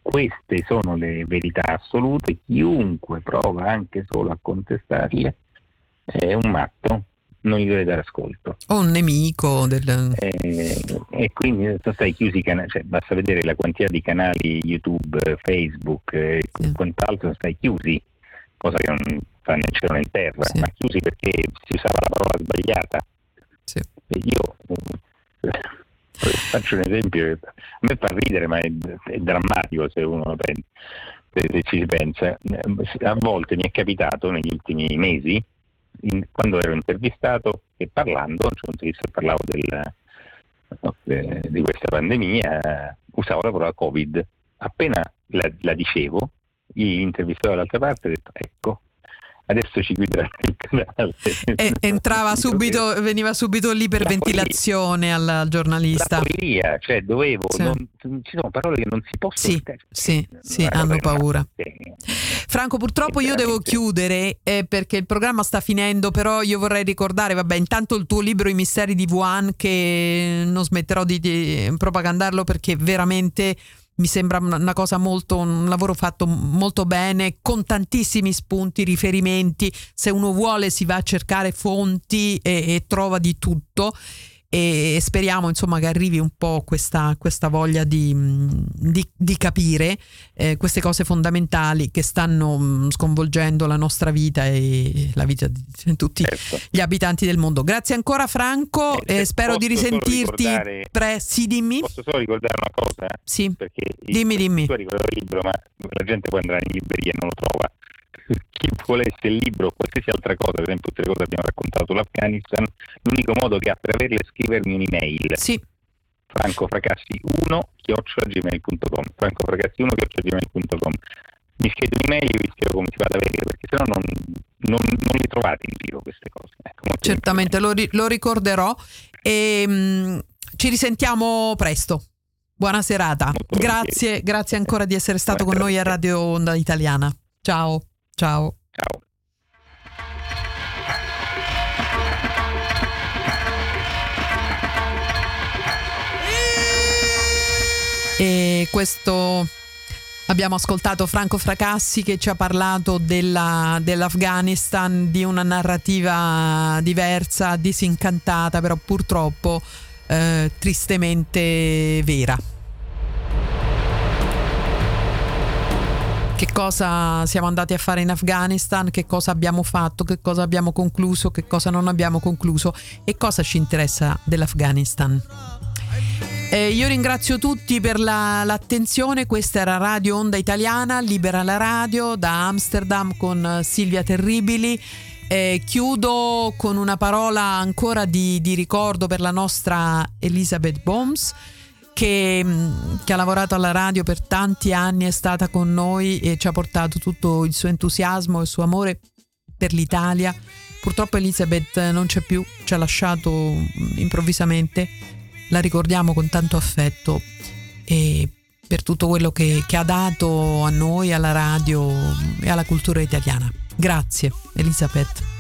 Queste sono le verità assolute. Chiunque prova anche solo a contestarle è un matto non gli deve dare ascolto. O un nemico del... E, e quindi stai chiusi, can- cioè, basta vedere la quantità di canali YouTube, Facebook e sì. quant'altro, stai chiusi, cosa che non fa né cielo né terra, sì. ma chiusi perché si usava la parola sbagliata. Sì. E io faccio un esempio, a me fa ridere, ma è, è drammatico se uno lo pensa, se, se ci si pensa. A volte mi è capitato negli ultimi mesi in, quando ero intervistato e parlando, cioè, parlavo del, no, de, di questa pandemia, usavo la parola Covid. Appena la, la dicevo, l'intervistato dall'altra parte ha detto ecco, adesso ci guiderà il canale. E entrava subito, veniva subito l'iperventilazione al giornalista. La follia, cioè dovevo, sì. non, ci sono parole che non si possono sì, dire. Sì, sì, hanno paura. Franco, purtroppo io devo chiudere eh, perché il programma sta finendo, però io vorrei ricordare, vabbè, intanto il tuo libro I misteri di Wuhan che non smetterò di, di propagandarlo perché veramente mi sembra una cosa molto, un lavoro fatto molto bene, con tantissimi spunti, riferimenti, se uno vuole si va a cercare fonti e, e trova di tutto e speriamo insomma che arrivi un po' questa, questa voglia di, di, di capire eh, queste cose fondamentali che stanno mm, sconvolgendo la nostra vita e la vita di tutti certo. gli abitanti del mondo. Grazie ancora Franco eh, e spero di risentirti. Pre- sì, dimmi. Posso solo ricordare una cosa? Sì. Perché dimmi, dimmi. Hai ricordato il libro, ma la gente può andare in libreria e non lo trova chi volesse il libro o qualsiasi altra cosa, ad esempio tutte le cose che abbiamo raccontato sull'Afghanistan, l'unico modo che ha per averle è scrivermi un'email. Sì. francofracassi1 chiocciolagmail.com francofracassi1 chiocciolagmail.com mi scrivo un'email e vi spiego come si va ad averle perché sennò non, non, non le trovate in giro queste cose. Ecco, Certamente lo, ri- lo, ricorderò e mh, mm, ci risentiamo presto. Buona serata. grazie, grazie ancora di essere stato Buona con noi a Radio Onda Italiana. Ciao. Ciao. Ciao. E questo abbiamo ascoltato Franco Fracassi che ci ha parlato della, dell'Afghanistan, di una narrativa diversa, disincantata, però purtroppo eh, tristemente vera. Che cosa siamo andati a fare in Afghanistan, che cosa abbiamo fatto, che cosa abbiamo concluso, che cosa non abbiamo concluso e cosa ci interessa dell'Afghanistan. Eh, io ringrazio tutti per la, l'attenzione, questa era Radio Onda Italiana, Libera la Radio da Amsterdam con Silvia Terribili. Eh, chiudo con una parola ancora di, di ricordo per la nostra Elizabeth Bombs che, mm, che, ha lavorato alla radio per tanti anni, è stata con noi e ci ha portato tutto il suo entusiasmo e il suo amore per l'Italia. Purtroppo Elizabeth non c'è più, ci ha lasciato mm, improvvisamente, la ricordiamo con tanto affetto e per tutto quello che, che ha dato a noi, alla radio e alla cultura italiana. Grazie Elisabeth.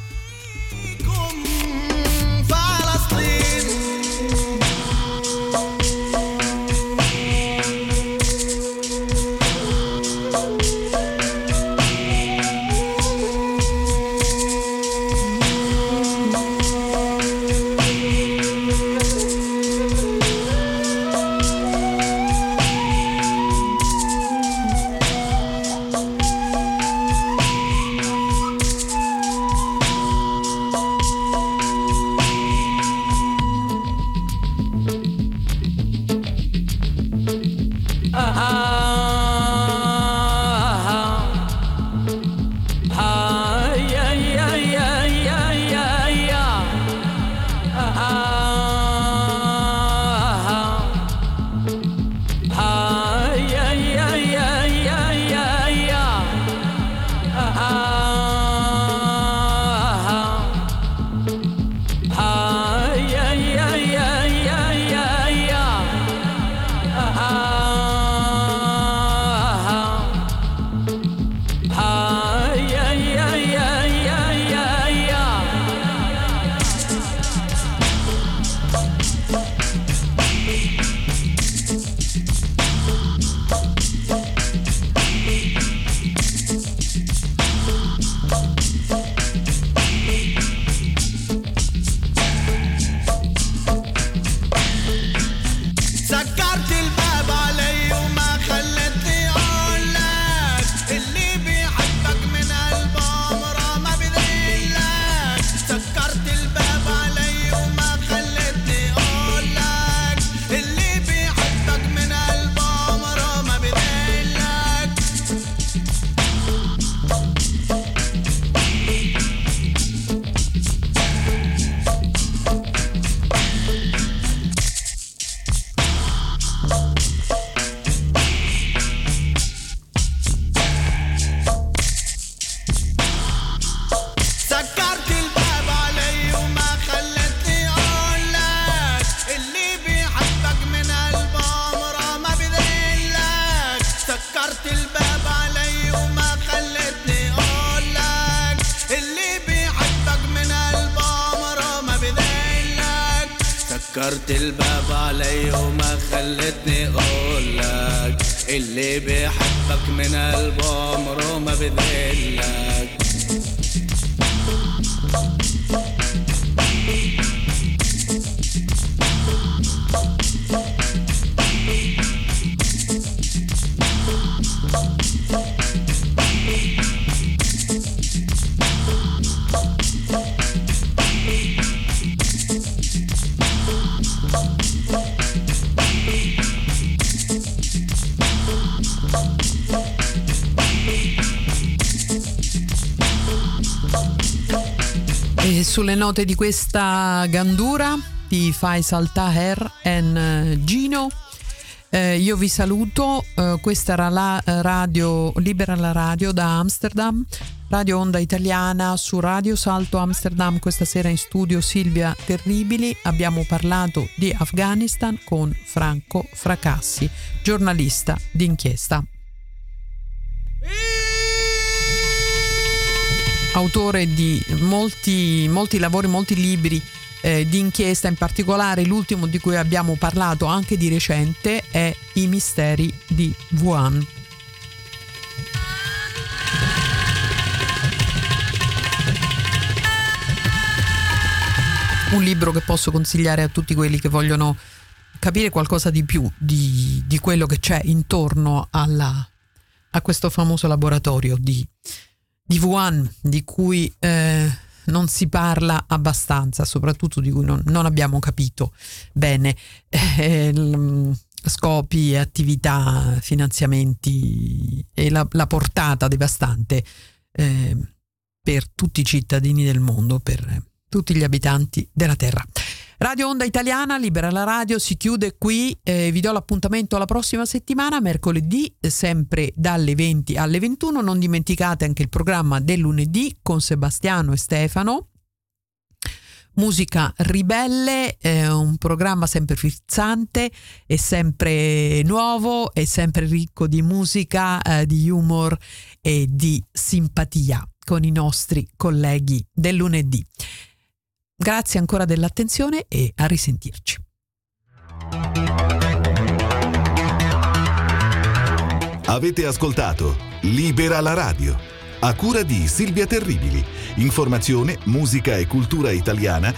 سكرت الباب علي وما خلتني أقولك. اللي بيحبك من قلبه عمره ما بذلك sulle note di questa gandura di Faisal Taher e Gino. Eh, io vi saluto, eh, questa era la radio Libera la radio da Amsterdam, Radio Onda Italiana su Radio Salto Amsterdam. Questa sera in studio Silvia Terribili abbiamo parlato di Afghanistan con Franco Fracassi, giornalista d'inchiesta. Autore di molti, molti lavori, molti libri eh, di inchiesta, in particolare l'ultimo di cui abbiamo parlato anche di recente è I misteri di Wuhan. Un libro che posso consigliare a tutti quelli che vogliono capire qualcosa di più di, di quello che c'è intorno alla, a questo famoso laboratorio di di Wuhan, di cui eh, non si parla abbastanza, soprattutto di cui non, non abbiamo capito bene eh, l, scopi, attività, finanziamenti e la, la portata devastante eh, per tutti i cittadini del mondo, per tutti gli abitanti della Terra. Radio Onda Italiana, Libera la Radio, si chiude qui. Eh, vi do l'appuntamento alla prossima settimana, mercoledì, sempre dalle 20 alle 21. Non dimenticate anche il programma del lunedì con Sebastiano e Stefano. Musica Ribelle, è un programma sempre frizzante, è sempre nuovo, è sempre ricco di musica, eh, di humor e di simpatia con i nostri colleghi del lunedì. Grazie ancora dell'attenzione e a risentirci. Avete ascoltato Libera la radio a cura di Silvia Terribili. Informazione, musica e cultura italiana